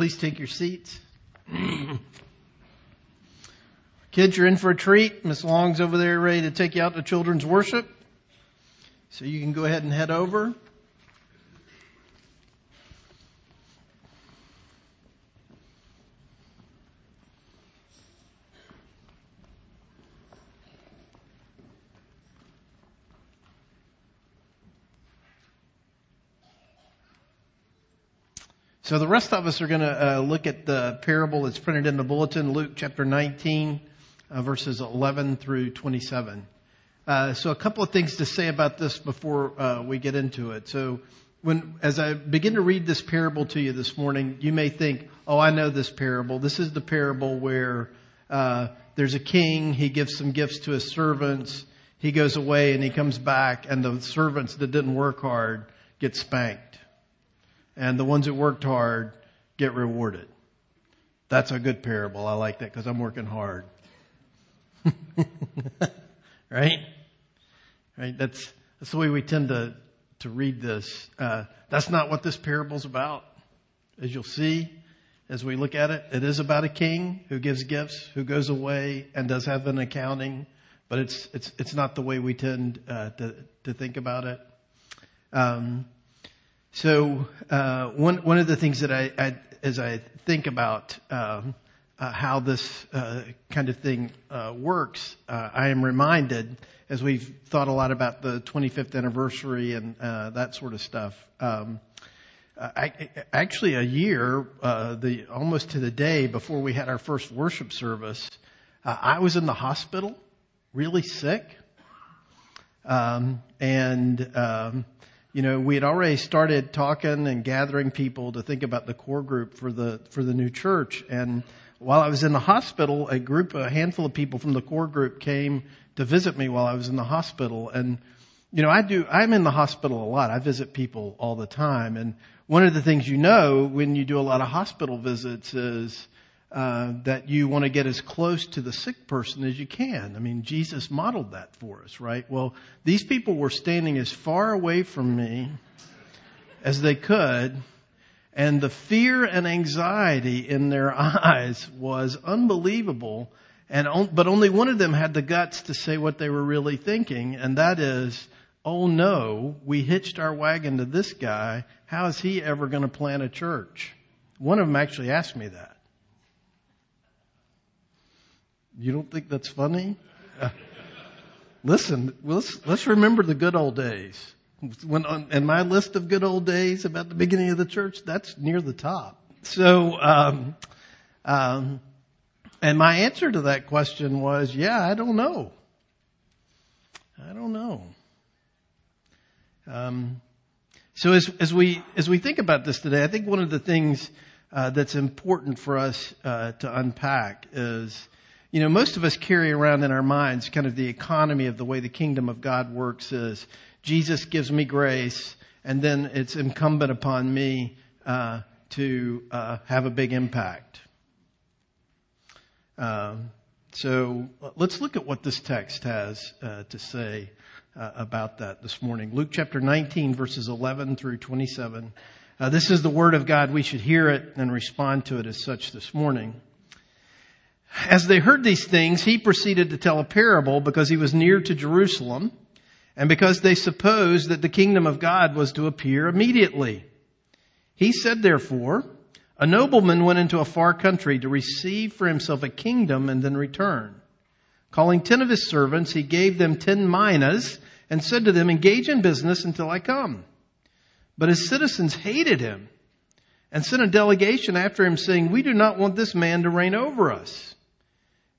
Please take your seats. Kids, you're in for a treat. Miss Long's over there ready to take you out to children's worship. So you can go ahead and head over. So the rest of us are going to uh, look at the parable that's printed in the bulletin, Luke chapter 19, uh, verses 11 through 27. Uh, so a couple of things to say about this before uh, we get into it. So when, as I begin to read this parable to you this morning, you may think, oh, I know this parable. This is the parable where uh, there's a king, he gives some gifts to his servants, he goes away and he comes back, and the servants that didn't work hard get spanked and the ones that worked hard get rewarded. That's a good parable. I like that because I'm working hard. right? Right? That's, that's the way we tend to, to read this. Uh, that's not what this parable's about. As you'll see, as we look at it, it is about a king who gives gifts, who goes away and does have an accounting, but it's, it's, it's not the way we tend uh, to, to think about it. Um, so uh, one one of the things that I, I as I think about um, uh, how this uh, kind of thing uh, works, uh, I am reminded as we've thought a lot about the 25th anniversary and uh, that sort of stuff. Um, I, actually, a year, the almost to the day before we had our first worship service, I was in the hospital, really sick, um, and um, you know, we had already started talking and gathering people to think about the core group for the, for the new church. And while I was in the hospital, a group, a handful of people from the core group came to visit me while I was in the hospital. And, you know, I do, I'm in the hospital a lot. I visit people all the time. And one of the things you know when you do a lot of hospital visits is, uh, that you want to get as close to the sick person as you can. I mean, Jesus modeled that for us, right? Well, these people were standing as far away from me as they could, and the fear and anxiety in their eyes was unbelievable. And but only one of them had the guts to say what they were really thinking, and that is, "Oh no, we hitched our wagon to this guy. How is he ever going to plant a church?" One of them actually asked me that. You don't think that's funny? Listen, let's, let's remember the good old days. When on, in my list of good old days about the beginning of the church, that's near the top. So, um, um, and my answer to that question was, yeah, I don't know. I don't know. Um, so as, as we as we think about this today, I think one of the things uh, that's important for us uh, to unpack is you know, most of us carry around in our minds kind of the economy of the way the kingdom of God works is Jesus gives me grace, and then it's incumbent upon me uh, to uh, have a big impact. Um, so let's look at what this text has uh, to say uh, about that this morning. Luke chapter 19, verses 11 through 27. Uh, this is the word of God. We should hear it and respond to it as such this morning. As they heard these things, he proceeded to tell a parable because he was near to Jerusalem and because they supposed that the kingdom of God was to appear immediately. He said, therefore, a nobleman went into a far country to receive for himself a kingdom and then return. Calling ten of his servants, he gave them ten minas and said to them, engage in business until I come. But his citizens hated him and sent a delegation after him saying, we do not want this man to reign over us.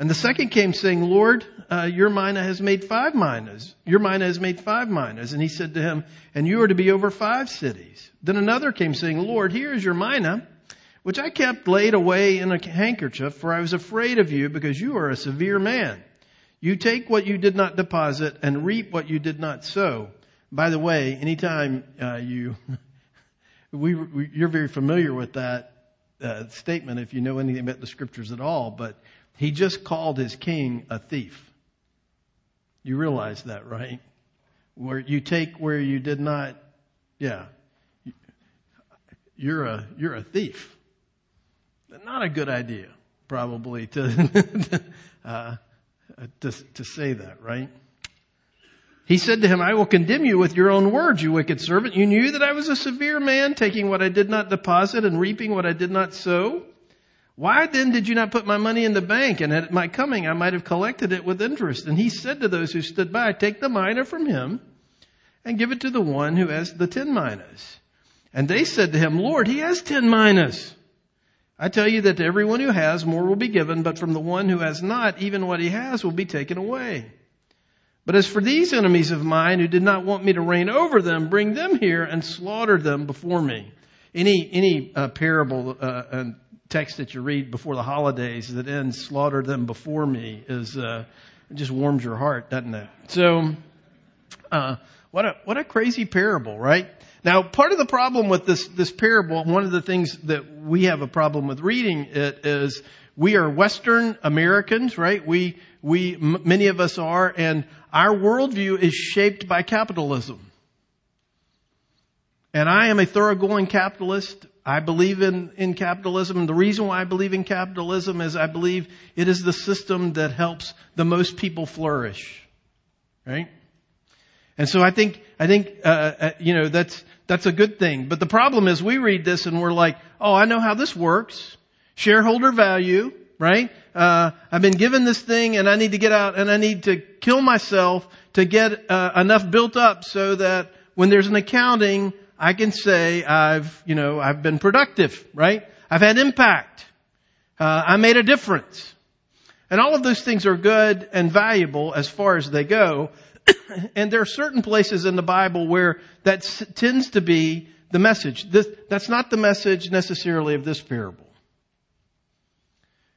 And the second came saying, Lord, uh, your mina has made five minas. Your mina has made five minas. And he said to him, and you are to be over five cities. Then another came saying, Lord, here is your mina, which I kept laid away in a handkerchief, for I was afraid of you because you are a severe man. You take what you did not deposit and reap what you did not sow. By the way, anytime uh, you, we, we, you're very familiar with that uh, statement if you know anything about the scriptures at all, but he just called his king a thief. You realize that, right? Where you take where you did not, yeah. You're a, you're a thief. Not a good idea, probably, to, uh, to, to say that, right? He said to him, I will condemn you with your own words, you wicked servant. You knew that I was a severe man, taking what I did not deposit and reaping what I did not sow. Why then did you not put my money in the bank? And at my coming, I might have collected it with interest. And he said to those who stood by, take the mina from him and give it to the one who has the ten minas. And they said to him, Lord, he has ten minas. I tell you that to everyone who has, more will be given, but from the one who has not, even what he has will be taken away. But as for these enemies of mine who did not want me to reign over them, bring them here and slaughter them before me. Any, any uh, parable uh, and text that you read before the holidays that ends slaughter them before me is uh, just warms your heart, doesn't it? So, uh, what a what a crazy parable, right? Now, part of the problem with this this parable, one of the things that we have a problem with reading it is we are Western Americans, right? We we m- many of us are, and our worldview is shaped by capitalism. And I am a thoroughgoing capitalist. I believe in, in capitalism. And the reason why I believe in capitalism is I believe it is the system that helps the most people flourish. Right? And so I think, I think, uh, uh, you know, that's, that's a good thing. But the problem is we read this and we're like, oh, I know how this works. Shareholder value, right? Uh, I've been given this thing and I need to get out and I need to kill myself to get uh, enough built up so that when there's an accounting, I can say I've, you know, I've been productive, right? I've had impact. Uh, I made a difference. And all of those things are good and valuable as far as they go. and there are certain places in the Bible where that tends to be the message. This, that's not the message necessarily of this parable.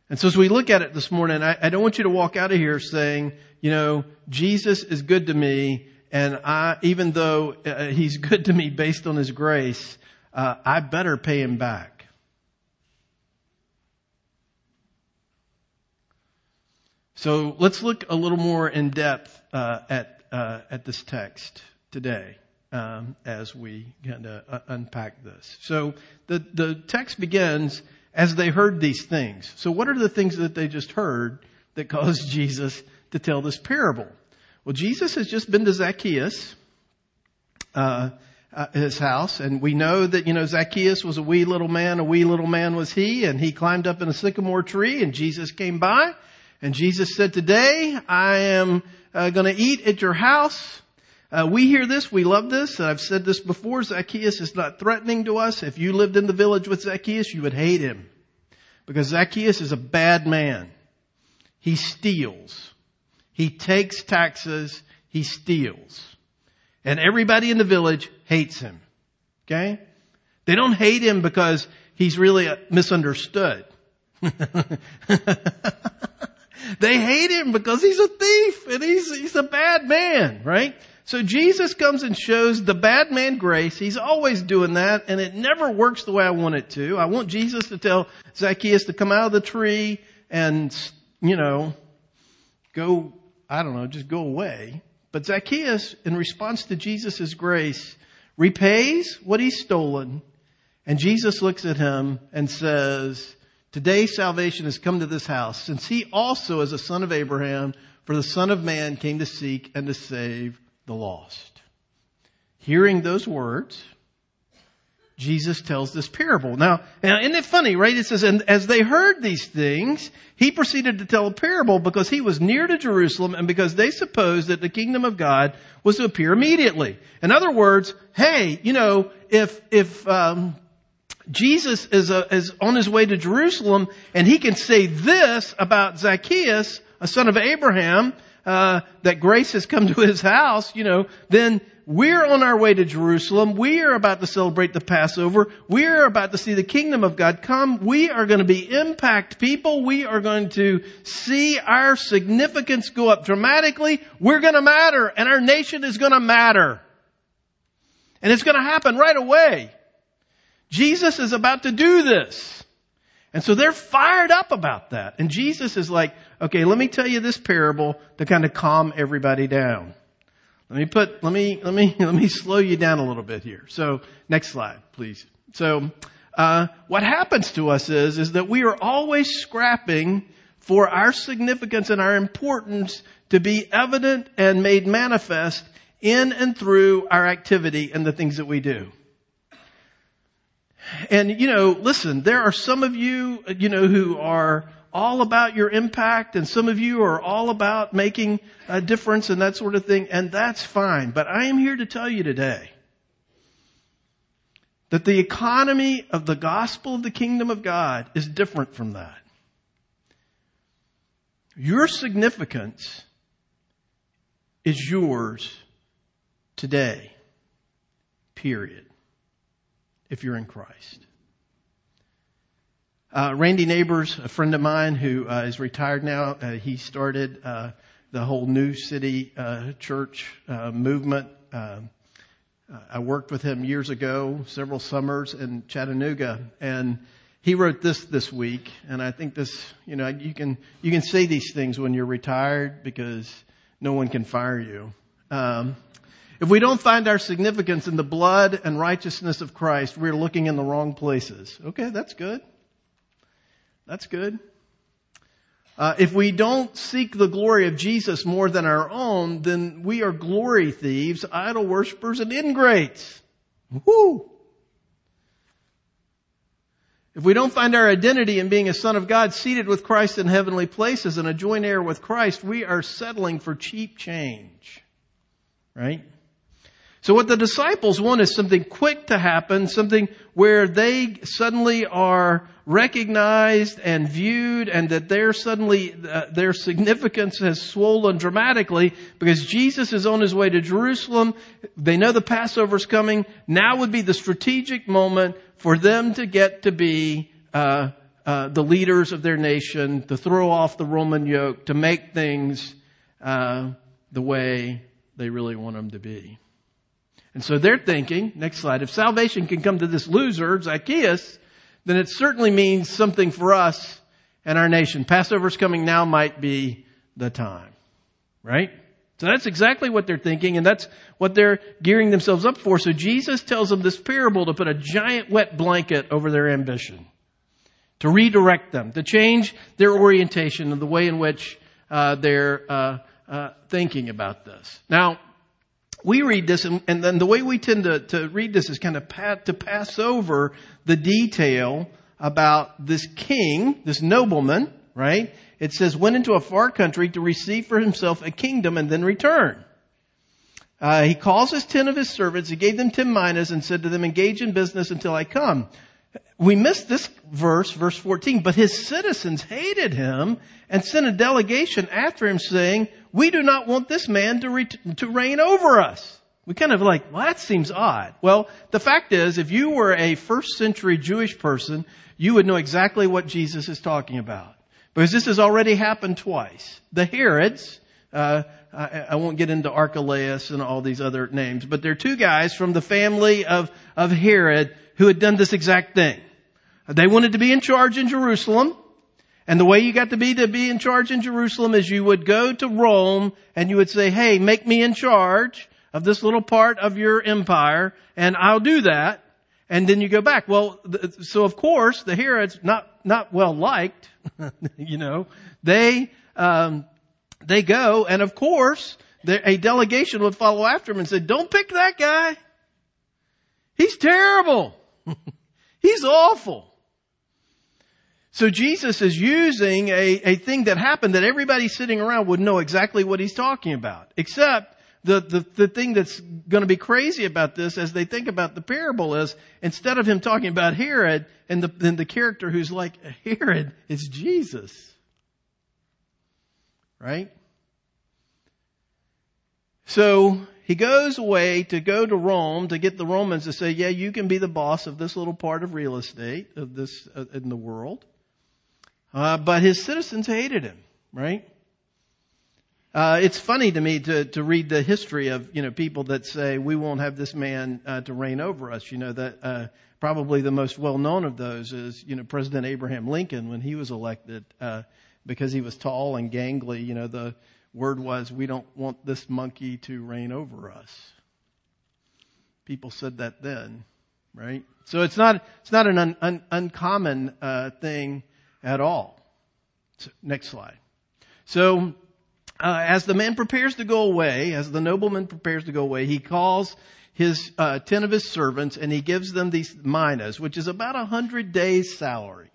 And so as we look at it this morning, I, I, don't want you to walk out of here saying, you know, Jesus is good to me, and I, even though uh, he's good to me based on his grace, uh, I better pay him back. So let's look a little more in depth uh, at uh, at this text today um, as we kind of uh, unpack this. So the the text begins as they heard these things. So what are the things that they just heard that caused Jesus to tell this parable? Well, Jesus has just been to Zacchaeus, uh, uh, his house, and we know that, you know, Zacchaeus was a wee little man, a wee little man was he, and he climbed up in a sycamore tree, and Jesus came by, and Jesus said, today I am uh, gonna eat at your house. Uh, we hear this, we love this. And I've said this before. Zacchaeus is not threatening to us. If you lived in the village with Zacchaeus, you would hate him. Because Zacchaeus is a bad man. He steals. He takes taxes. He steals. And everybody in the village hates him. Okay? They don't hate him because he's really misunderstood. they hate him because he's a thief and he's, he's a bad man, right? So Jesus comes and shows the bad man grace. He's always doing that and it never works the way I want it to. I want Jesus to tell Zacchaeus to come out of the tree and, you know, go, I don't know, just go away. But Zacchaeus, in response to Jesus' grace, repays what he's stolen. And Jesus looks at him and says, today salvation has come to this house since he also is a son of Abraham for the son of man came to seek and to save the lost. Hearing those words, Jesus tells this parable. Now, now, isn't it funny, right? It says, and as they heard these things, he proceeded to tell a parable because he was near to Jerusalem and because they supposed that the kingdom of God was to appear immediately. In other words, hey, you know, if, if, um, Jesus is, a, is on his way to Jerusalem and he can say this about Zacchaeus, a son of Abraham, uh, that grace has come to his house, you know, then we're on our way to Jerusalem. We are about to celebrate the Passover. We are about to see the kingdom of God come. We are going to be impact people. We are going to see our significance go up dramatically. We're going to matter and our nation is going to matter. And it's going to happen right away. Jesus is about to do this. And so they're fired up about that. And Jesus is like, okay, let me tell you this parable to kind of calm everybody down. Let me put, let me, let me, let me slow you down a little bit here. So next slide, please. So, uh, what happens to us is, is that we are always scrapping for our significance and our importance to be evident and made manifest in and through our activity and the things that we do. And, you know, listen, there are some of you, you know, who are all about your impact and some of you are all about making a difference and that sort of thing, and that's fine. But I am here to tell you today that the economy of the gospel of the kingdom of God is different from that. Your significance is yours today. Period. If you're in Christ. Uh, Randy Nabors, a friend of mine who uh, is retired now, uh, he started uh, the whole New City uh, Church uh, movement. I worked with him years ago, several summers in Chattanooga, and he wrote this this week. And I think this, you know, you can you can say these things when you're retired because no one can fire you. Um, if we don't find our significance in the blood and righteousness of Christ, we're looking in the wrong places. Okay, that's good. That's good. Uh, if we don't seek the glory of Jesus more than our own, then we are glory thieves, idol worshippers, and ingrates. Woo! If we don't find our identity in being a son of God seated with Christ in heavenly places and a joint heir with Christ, we are settling for cheap change. Right? So what the disciples want is something quick to happen, something where they suddenly are recognized and viewed and that their suddenly, uh, their significance has swollen dramatically because Jesus is on his way to Jerusalem. They know the Passover's coming. Now would be the strategic moment for them to get to be, uh, uh, the leaders of their nation, to throw off the Roman yoke, to make things, uh, the way they really want them to be. And so they're thinking, next slide, if salvation can come to this loser, Zacchaeus, then it certainly means something for us and our nation. Passover's coming now might be the time. Right? So that's exactly what they're thinking and that's what they're gearing themselves up for. So Jesus tells them this parable to put a giant wet blanket over their ambition. To redirect them, to change their orientation and the way in which uh, they're uh, uh, thinking about this. Now, we read this and, and, then the way we tend to, to read this is kind of pat, to pass over the detail about this king, this nobleman, right? It says went into a far country to receive for himself a kingdom and then return. Uh, he calls his ten of his servants. He gave them ten minas and said to them, engage in business until I come. We missed this verse, verse 14, but his citizens hated him and sent a delegation after him saying, we do not want this man to, re- to reign over us. We kind of like, well, that seems odd. Well, the fact is, if you were a first century Jewish person, you would know exactly what Jesus is talking about. Because this has already happened twice. The Herods, uh, I, I, won't get into Archelaus and all these other names, but there are two guys from the family of, of Herod who had done this exact thing. They wanted to be in charge in Jerusalem. And the way you got to be to be in charge in Jerusalem is you would go to Rome and you would say, hey, make me in charge of this little part of your empire and I'll do that. And then you go back. Well, so of course the Herods, not, not well liked, you know, they, um, they go and of course a delegation would follow after him and say, don't pick that guy. He's terrible. He's awful. So Jesus is using a, a thing that happened that everybody sitting around would know exactly what he's talking about. Except the, the, the thing that's going to be crazy about this as they think about the parable is instead of him talking about Herod and the, and the character who's like Herod, it's Jesus. Right? So he goes away to go to Rome to get the Romans to say, yeah, you can be the boss of this little part of real estate of this uh, in the world. Uh, but his citizens hated him, right? Uh, it's funny to me to, to read the history of, you know, people that say we won't have this man uh, to reign over us. You know, that uh, probably the most well known of those is, you know, President Abraham Lincoln when he was elected, uh, because he was tall and gangly, you know, the word was, we don't want this monkey to reign over us. People said that then, right? So it's not, it's not an un, un, uncommon uh, thing at all. So, next slide. So, uh, as the man prepares to go away, as the nobleman prepares to go away, he calls his uh, ten of his servants and he gives them these minas, which is about a hundred days' salary.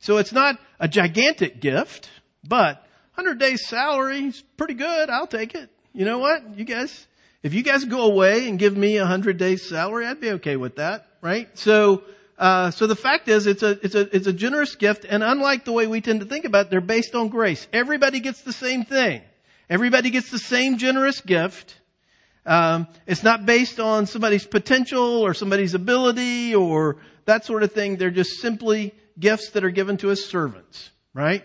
So it's not a gigantic gift, but hundred days' salary is pretty good. I'll take it. You know what, you guys? If you guys go away and give me a hundred days' salary, I'd be okay with that, right? So uh, so the fact is, it's a it's a it's a generous gift, and unlike the way we tend to think about it, they're based on grace. Everybody gets the same thing. Everybody gets the same generous gift. Um, it's not based on somebody's potential or somebody's ability or that sort of thing. They're just simply gifts that are given to his servants, right?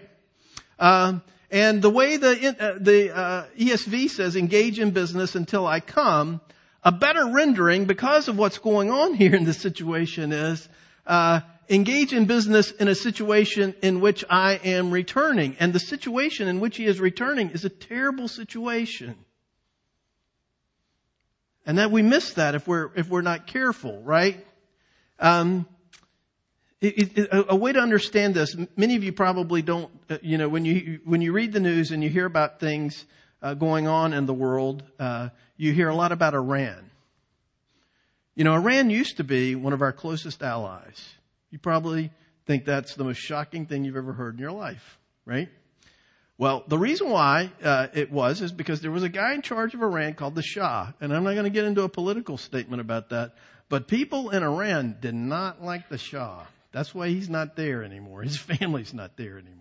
Um, and the way the uh, the uh, ESV says, "Engage in business until I come," a better rendering because of what's going on here in this situation is uh, engage in business in a situation in which I am returning. And the situation in which he is returning is a terrible situation. And that we miss that if we're, if we're not careful, right? Um, it, it, a, way to understand this, many of you probably don't, uh, you know, when you, when you read the news and you hear about things uh, going on in the world, uh, you hear a lot about Iran. You know, Iran used to be one of our closest allies. You probably think that's the most shocking thing you've ever heard in your life, right? Well, the reason why uh, it was is because there was a guy in charge of Iran called the Shah, and I'm not going to get into a political statement about that, but people in Iran did not like the Shah. That's why he's not there anymore. His family's not there anymore.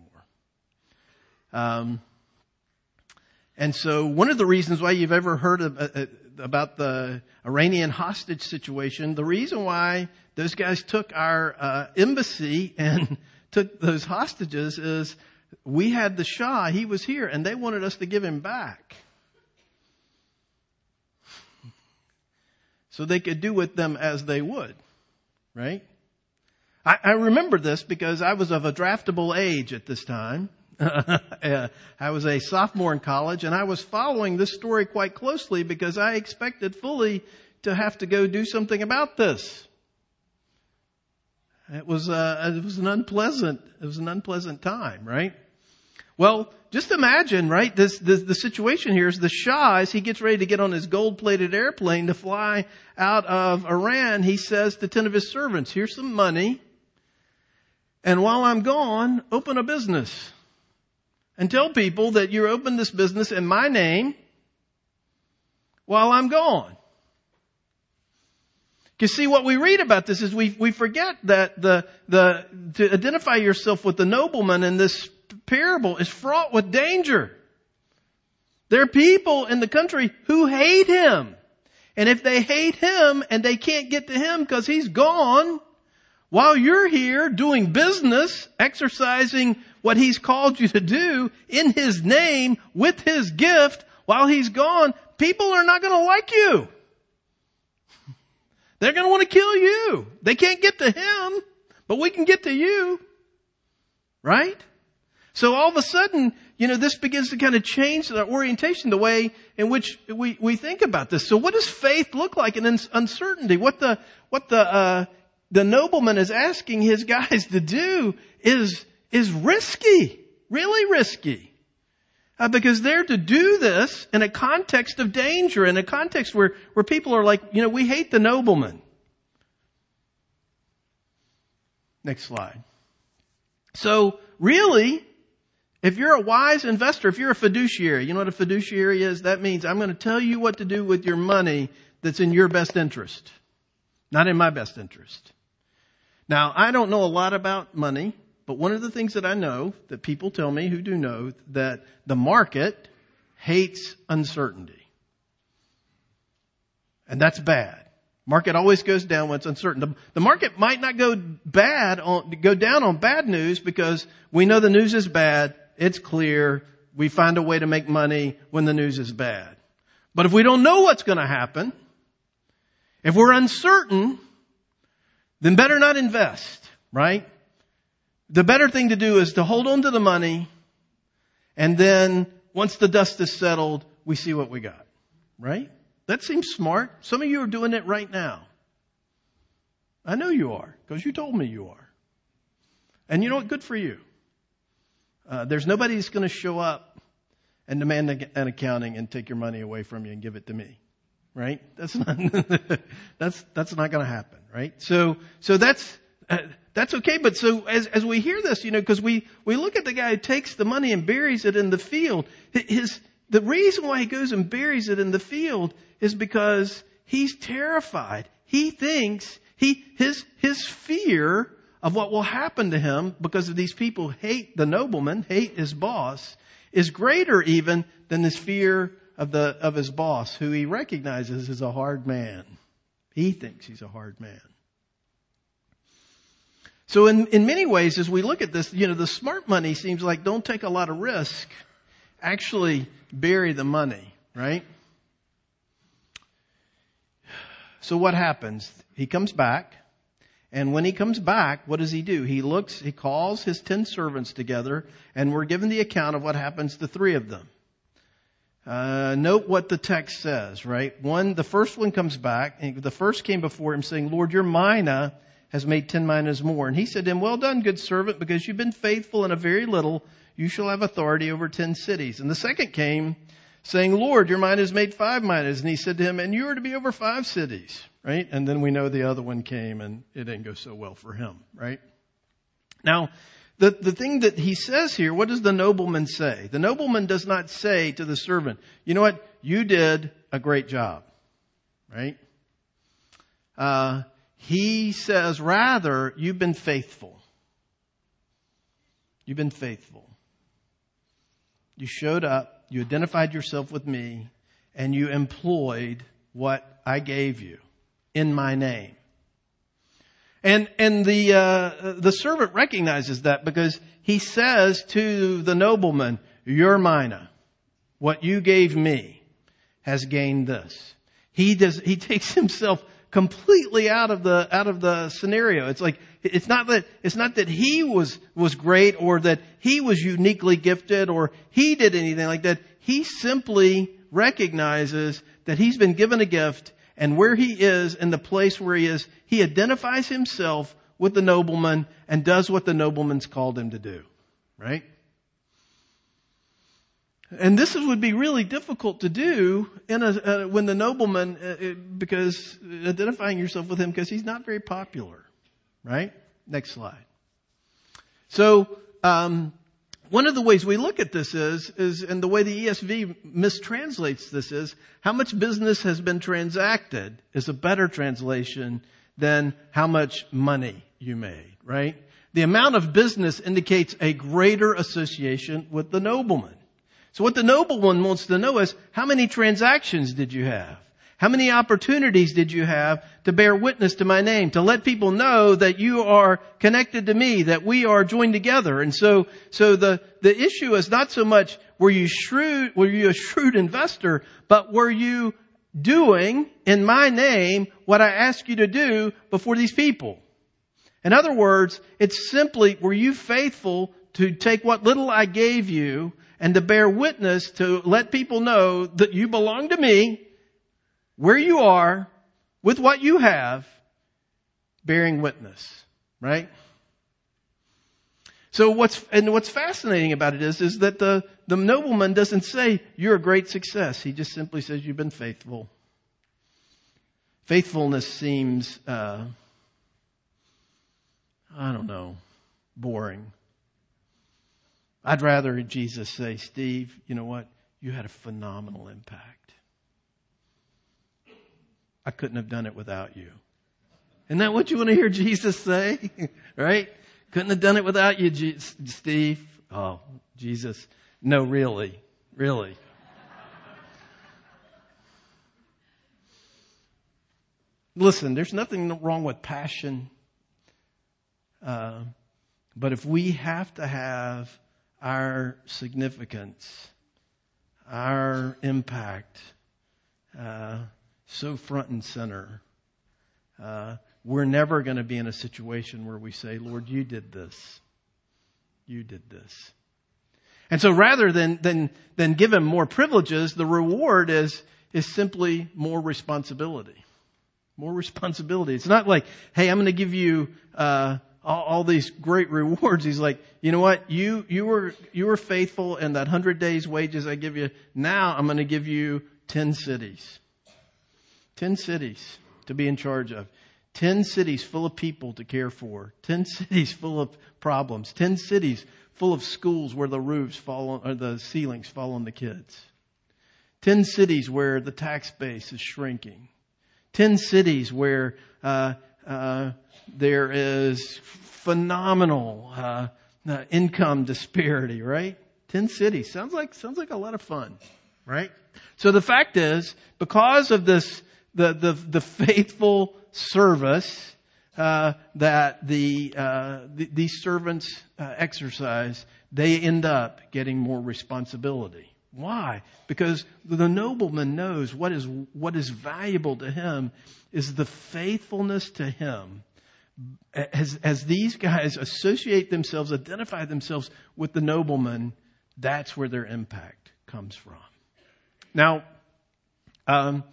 Um, and so one of the reasons why you've ever heard of, uh, uh about the Iranian hostage situation, the reason why those guys took our uh, embassy and took those hostages is we had the Shah, he was here, and they wanted us to give him back. So they could do with them as they would, right? I, I remember this because I was of a draftable age at this time. I was a sophomore in college and I was following this story quite closely because I expected fully to have to go do something about this. It was, uh, it was an unpleasant, it was an unpleasant time, right? Well, just imagine, right? This, this, the situation here is the Shah, as he gets ready to get on his gold-plated airplane to fly out of Iran, he says to ten of his servants, here's some money. And while I'm gone, open a business and tell people that you opened this business in my name while I'm gone. You see, what we read about this is we, we forget that the, the, to identify yourself with the nobleman in this parable is fraught with danger. There are people in the country who hate him. And if they hate him and they can't get to him because he's gone, while you're here doing business, exercising what he's called you to do in his name with his gift while he's gone, people are not going to like you. They're going to want to kill you. They can't get to him, but we can get to you. Right? So all of a sudden, you know, this begins to kind of change the orientation, the way in which we, we think about this. So what does faith look like in uncertainty? What the, what the, uh, the nobleman is asking his guys to do is is risky, really risky. Uh, because they're to do this in a context of danger, in a context where, where people are like, you know, we hate the nobleman. Next slide. So really, if you're a wise investor, if you're a fiduciary, you know what a fiduciary is? That means I'm going to tell you what to do with your money that's in your best interest, not in my best interest. Now, I don't know a lot about money. But one of the things that I know that people tell me who do know that the market hates uncertainty. And that's bad. Market always goes down when it's uncertain. The, the, market might not go bad on, go down on bad news because we know the news is bad. It's clear. we find a way to make money when the news is bad. But if we don't know what's going to happen, if we're uncertain, then better not invest, right? The better thing to do is to hold on to the money and then once the dust is settled, we see what we got, right? That seems smart. Some of you are doing it right now. I know you are because you told me you are. And you know what? Good for you. Uh, there's nobody that's going to show up and demand an accounting and take your money away from you and give it to me, right? That's not that's that's not going to happen, right? So so that's uh, that's okay. But so as as we hear this, you know, because we we look at the guy who takes the money and buries it in the field. His the reason why he goes and buries it in the field is because he's terrified. He thinks he his his fear of what will happen to him because of these people hate the nobleman, hate his boss, is greater even than his fear of the, of his boss, who he recognizes as a hard man. He thinks he's a hard man. So in, in many ways, as we look at this, you know, the smart money seems like don't take a lot of risk. Actually bury the money, right? So what happens? He comes back. And when he comes back, what does he do? He looks, he calls his ten servants together, and we're given the account of what happens to three of them. Uh, note what the text says, right? One, the first one comes back, and the first came before him saying, Lord, your mina has made ten minas more. And he said to him, well done, good servant, because you've been faithful in a very little, you shall have authority over ten cities. And the second came, saying, Lord, your mina has made five minas. And he said to him, and you are to be over five cities right? And then we know the other one came and it didn't go so well for him, right? Now, the, the thing that he says here, what does the nobleman say? The nobleman does not say to the servant, you know what? You did a great job, right? Uh, he says, rather, you've been faithful. You've been faithful. You showed up, you identified yourself with me, and you employed what I gave you in my name. And, and the, uh, the servant recognizes that because he says to the nobleman, your mina, what you gave me has gained this. He does, he takes himself completely out of the, out of the scenario. It's like, it's not that, it's not that he was, was great or that he was uniquely gifted or he did anything like that. He simply recognizes that he's been given a gift and where he is and the place where he is, he identifies himself with the nobleman and does what the nobleman's called him to do. Right? And this would be really difficult to do in a, uh, when the nobleman, uh, because identifying yourself with him because he's not very popular. Right? Next slide. So, um, one of the ways we look at this is, is, and the way the ESV mistranslates this is, how much business has been transacted is a better translation than how much money you made, right? The amount of business indicates a greater association with the nobleman. So what the noble one wants to know is, how many transactions did you have? How many opportunities did you have to bear witness to my name, to let people know that you are connected to me, that we are joined together? And so, so the, the issue is not so much were you shrewd, were you a shrewd investor, but were you doing in my name what I asked you to do before these people? In other words, it's simply, were you faithful to take what little I gave you and to bear witness to let people know that you belong to me where you are with what you have, bearing witness, right? So what's, and what's fascinating about it is, is that the, the nobleman doesn't say, you're a great success. He just simply says, you've been faithful. Faithfulness seems, uh, I don't know, boring. I'd rather Jesus say, Steve, you know what? You had a phenomenal impact. I couldn't have done it without you. Isn't that what you want to hear Jesus say? right? Couldn't have done it without you, Steve. Oh, Jesus. No, really. Really. Listen, there's nothing wrong with passion. Uh, but if we have to have our significance, our impact, uh, so front and center. Uh, we're never going to be in a situation where we say, Lord, you did this. You did this. And so rather than, than, than give him more privileges, the reward is, is simply more responsibility. More responsibility. It's not like, hey, I'm going to give you, uh, all, all, these great rewards. He's like, you know what? You, you were, you were faithful and that hundred days wages I give you. Now I'm going to give you 10 cities. 10 cities to be in charge of. 10 cities full of people to care for. 10 cities full of problems. 10 cities full of schools where the roofs fall on, or the ceilings fall on the kids. 10 cities where the tax base is shrinking. 10 cities where, uh, uh, there is phenomenal, uh, uh income disparity, right? 10 cities. Sounds like, sounds like a lot of fun, right? So the fact is, because of this, the, the, the faithful service uh, that the, uh, th- these servants exercise, they end up getting more responsibility. Why? Because the nobleman knows what is what is valuable to him is the faithfulness to him. As, as these guys associate themselves, identify themselves with the nobleman, that's where their impact comes from. Now, um,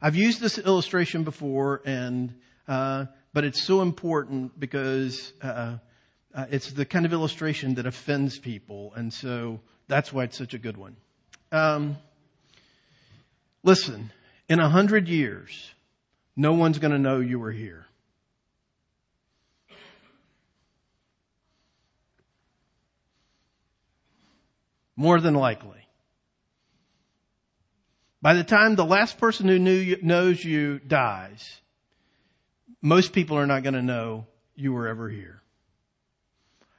I've used this illustration before, and uh, but it's so important because uh, uh, it's the kind of illustration that offends people, and so that's why it's such a good one. Um, listen, in a hundred years, no one's going to know you were here. More than likely. By the time the last person who knew knows you dies, most people are not going to know you were ever here.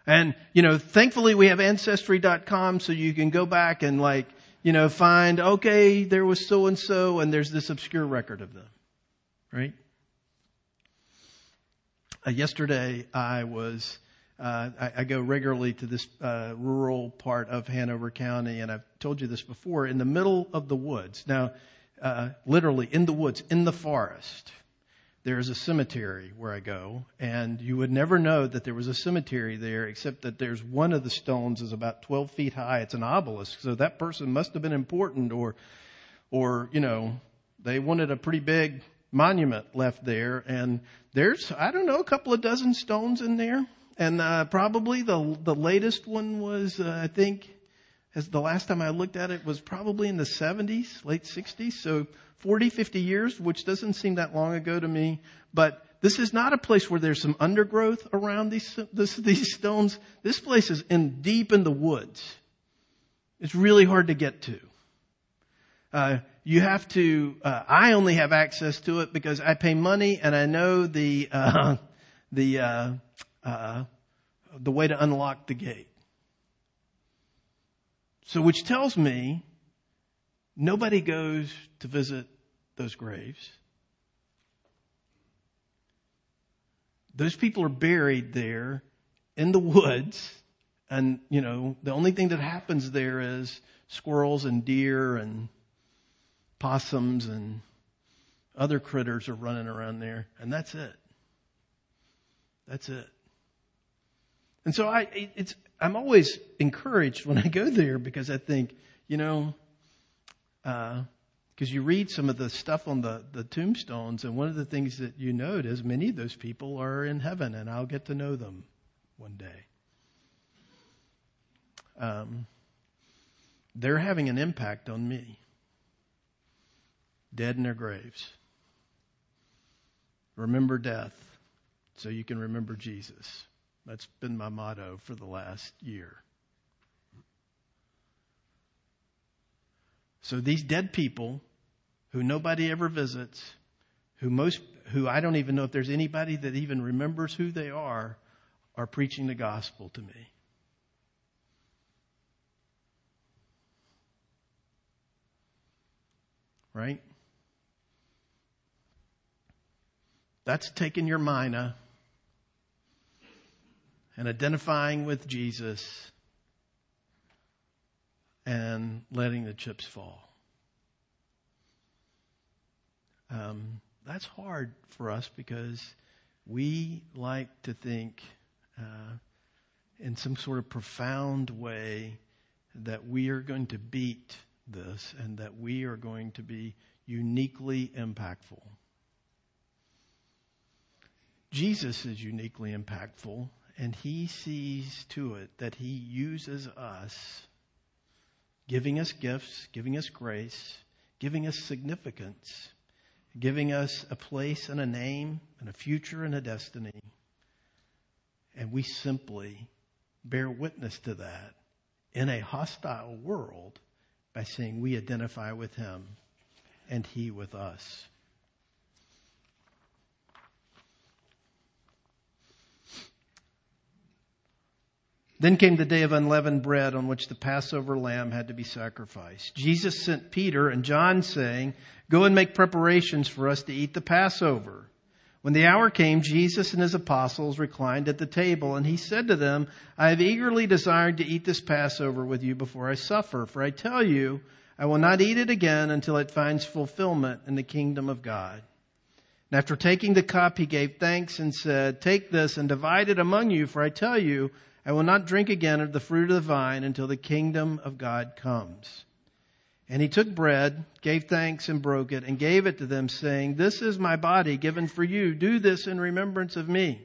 And, you know, thankfully we have ancestry.com so you can go back and like, you know, find, okay, there was so and so and there's this obscure record of them. Right? Uh, yesterday I was uh, I, I, go regularly to this uh, rural part of Hanover County, and I've told you this before. In the middle of the woods, now, uh, literally in the woods, in the forest, there is a cemetery where I go, and you would never know that there was a cemetery there, except that there's one of the stones is about 12 feet high. It's an obelisk, so that person must have been important, or, or you know, they wanted a pretty big monument left there, and there's I don't know a couple of dozen stones in there. And uh, probably the the latest one was uh, I think as the last time I looked at it was probably in the 70s, late 60s. So 40, 50 years, which doesn't seem that long ago to me. But this is not a place where there's some undergrowth around these this, these stones. This place is in deep in the woods. It's really hard to get to. Uh, you have to. Uh, I only have access to it because I pay money and I know the uh, the uh, uh, the way to unlock the gate. So, which tells me nobody goes to visit those graves. Those people are buried there in the woods, and you know the only thing that happens there is squirrels and deer and possums and other critters are running around there, and that's it. That's it. And so I, it's, I'm always encouraged when I go there because I think, you know, because uh, you read some of the stuff on the, the tombstones, and one of the things that you note is many of those people are in heaven, and I'll get to know them one day. Um, they're having an impact on me, dead in their graves. Remember death so you can remember Jesus. That's been my motto for the last year. So these dead people who nobody ever visits, who most, who I don't even know if there's anybody that even remembers who they are, are preaching the gospel to me. Right? That's taking your mina and identifying with Jesus and letting the chips fall. Um, that's hard for us because we like to think uh, in some sort of profound way that we are going to beat this and that we are going to be uniquely impactful. Jesus is uniquely impactful, and he sees to it that he uses us, giving us gifts, giving us grace, giving us significance, giving us a place and a name and a future and a destiny. And we simply bear witness to that in a hostile world by saying we identify with him and he with us. Then came the day of unleavened bread on which the Passover lamb had to be sacrificed. Jesus sent Peter and John saying, Go and make preparations for us to eat the Passover. When the hour came, Jesus and his apostles reclined at the table, and he said to them, I have eagerly desired to eat this Passover with you before I suffer, for I tell you, I will not eat it again until it finds fulfillment in the kingdom of God. And after taking the cup, he gave thanks and said, Take this and divide it among you, for I tell you, I will not drink again of the fruit of the vine until the kingdom of God comes. And he took bread, gave thanks, and broke it, and gave it to them, saying, This is my body given for you. Do this in remembrance of me.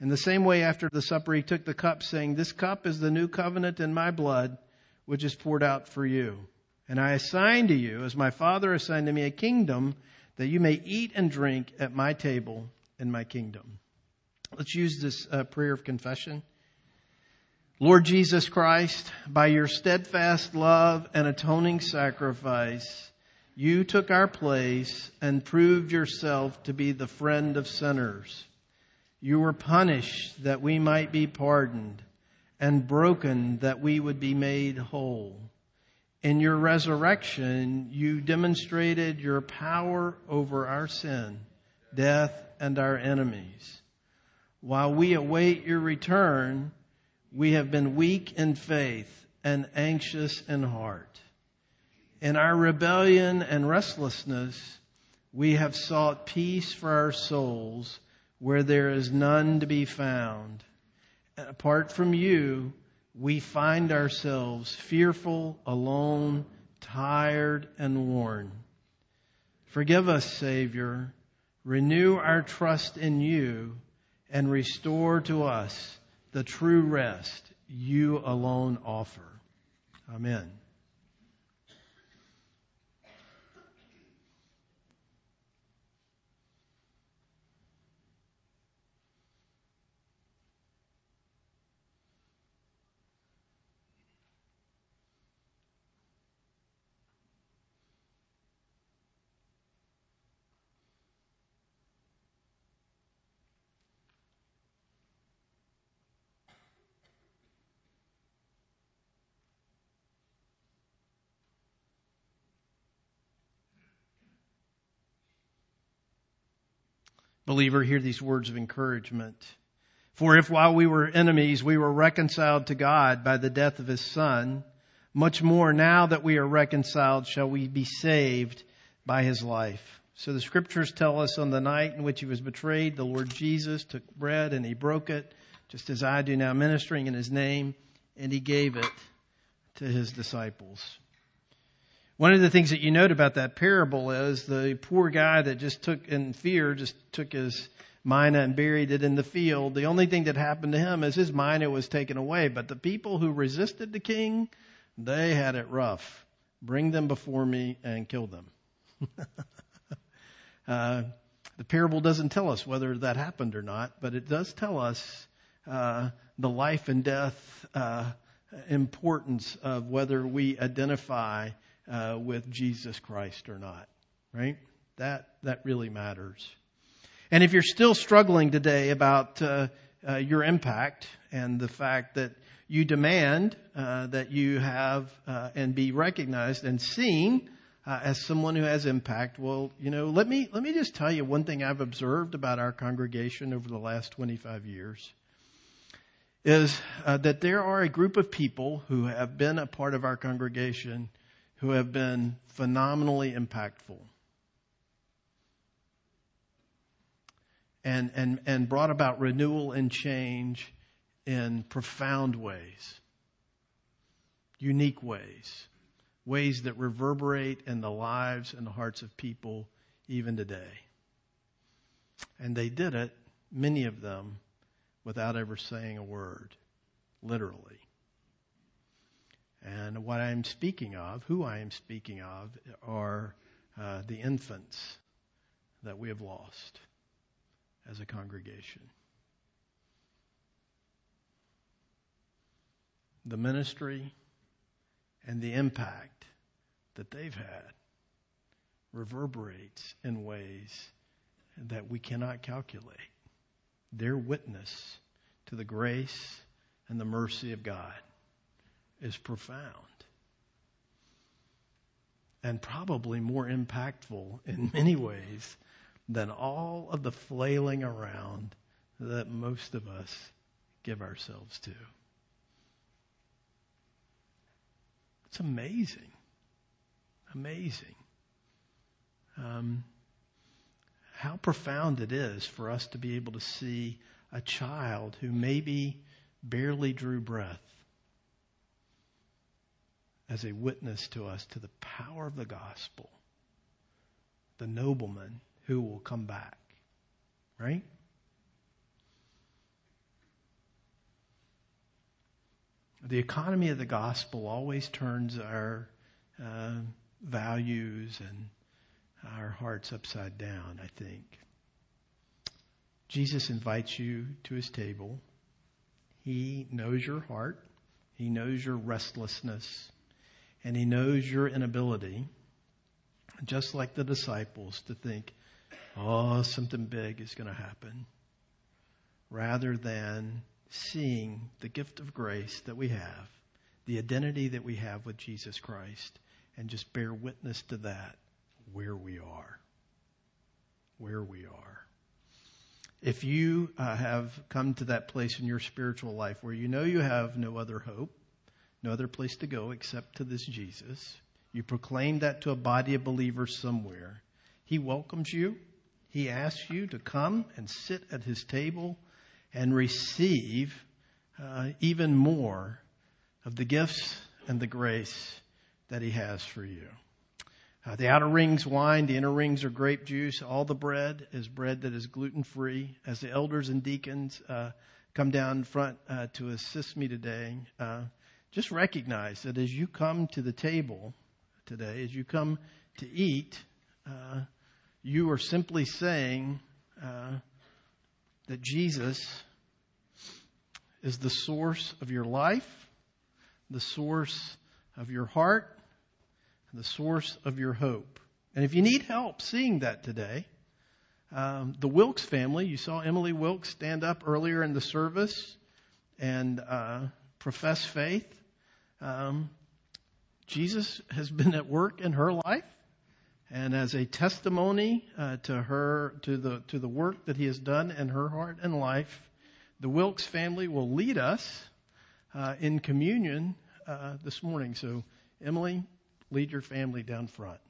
In the same way, after the supper, he took the cup, saying, This cup is the new covenant in my blood, which is poured out for you. And I assign to you, as my Father assigned to me, a kingdom that you may eat and drink at my table in my kingdom. Let's use this uh, prayer of confession. Lord Jesus Christ, by your steadfast love and atoning sacrifice, you took our place and proved yourself to be the friend of sinners. You were punished that we might be pardoned and broken that we would be made whole. In your resurrection, you demonstrated your power over our sin, death, and our enemies. While we await your return, we have been weak in faith and anxious in heart. In our rebellion and restlessness, we have sought peace for our souls where there is none to be found. And apart from you, we find ourselves fearful, alone, tired, and worn. Forgive us, Savior. Renew our trust in you and restore to us the true rest you alone offer. Amen. Believer, hear these words of encouragement. For if while we were enemies, we were reconciled to God by the death of his son, much more now that we are reconciled shall we be saved by his life. So the scriptures tell us on the night in which he was betrayed, the Lord Jesus took bread and he broke it, just as I do now ministering in his name, and he gave it to his disciples. One of the things that you note about that parable is the poor guy that just took in fear, just took his mina and buried it in the field. The only thing that happened to him is his mina was taken away. But the people who resisted the king, they had it rough. Bring them before me and kill them. uh, the parable doesn't tell us whether that happened or not, but it does tell us uh, the life and death uh, importance of whether we identify uh, with Jesus Christ or not, right? That, that really matters. And if you're still struggling today about uh, uh, your impact and the fact that you demand uh, that you have uh, and be recognized and seen uh, as someone who has impact, well, you know, let me let me just tell you one thing I've observed about our congregation over the last 25 years is uh, that there are a group of people who have been a part of our congregation who have been phenomenally impactful. And, and, and brought about renewal and change in profound ways, unique ways, ways that reverberate in the lives and the hearts of people even today. And they did it, many of them, without ever saying a word, literally. And what I am speaking of, who I am speaking of, are uh, the infants that we have lost as a congregation. The ministry and the impact that they've had reverberates in ways that we cannot calculate their witness to the grace and the mercy of God is profound and probably more impactful in many ways than all of the flailing around that most of us give ourselves to. It's amazing. Amazing. Um, how profound it is for us to be able to see a child who maybe barely drew breath as a witness to us to the power of the gospel, the nobleman who will come back, right? The economy of the gospel always turns our uh, values and our hearts upside down, I think. Jesus invites you to his table. He knows your heart. He knows your restlessness. And he knows your inability, just like the disciples, to think, oh, something big is going to happen, rather than seeing the gift of grace that we have, the identity that we have with Jesus Christ, and just bear witness to that where we are. Where we are. If you uh, have come to that place in your spiritual life where you know you have no other hope, no other place to go except to this Jesus, you proclaim that to a body of believers somewhere. He welcomes you. He asks you to come and sit at his table and receive uh, even more of the gifts and the grace that he has for you. Uh, the outer rings wine, the inner rings are grape juice. All the bread is bread that is gluten free. As the elders and deacons uh, come down front uh, to assist me today, uh, just recognize that as you come to the table today, as you come to eat, uh, you are simply saying uh, that Jesus is the source of your life, the source of your heart, the source of your hope. And if you need help seeing that today, um, the Wilkes family, you saw Emily Wilkes stand up earlier in the service and uh, profess faith. Um, Jesus has been at work in her life, and as a testimony uh, to her to the to the work that He has done in her heart and life, the Wilkes family will lead us uh, in communion uh, this morning. So, Emily, lead your family down front.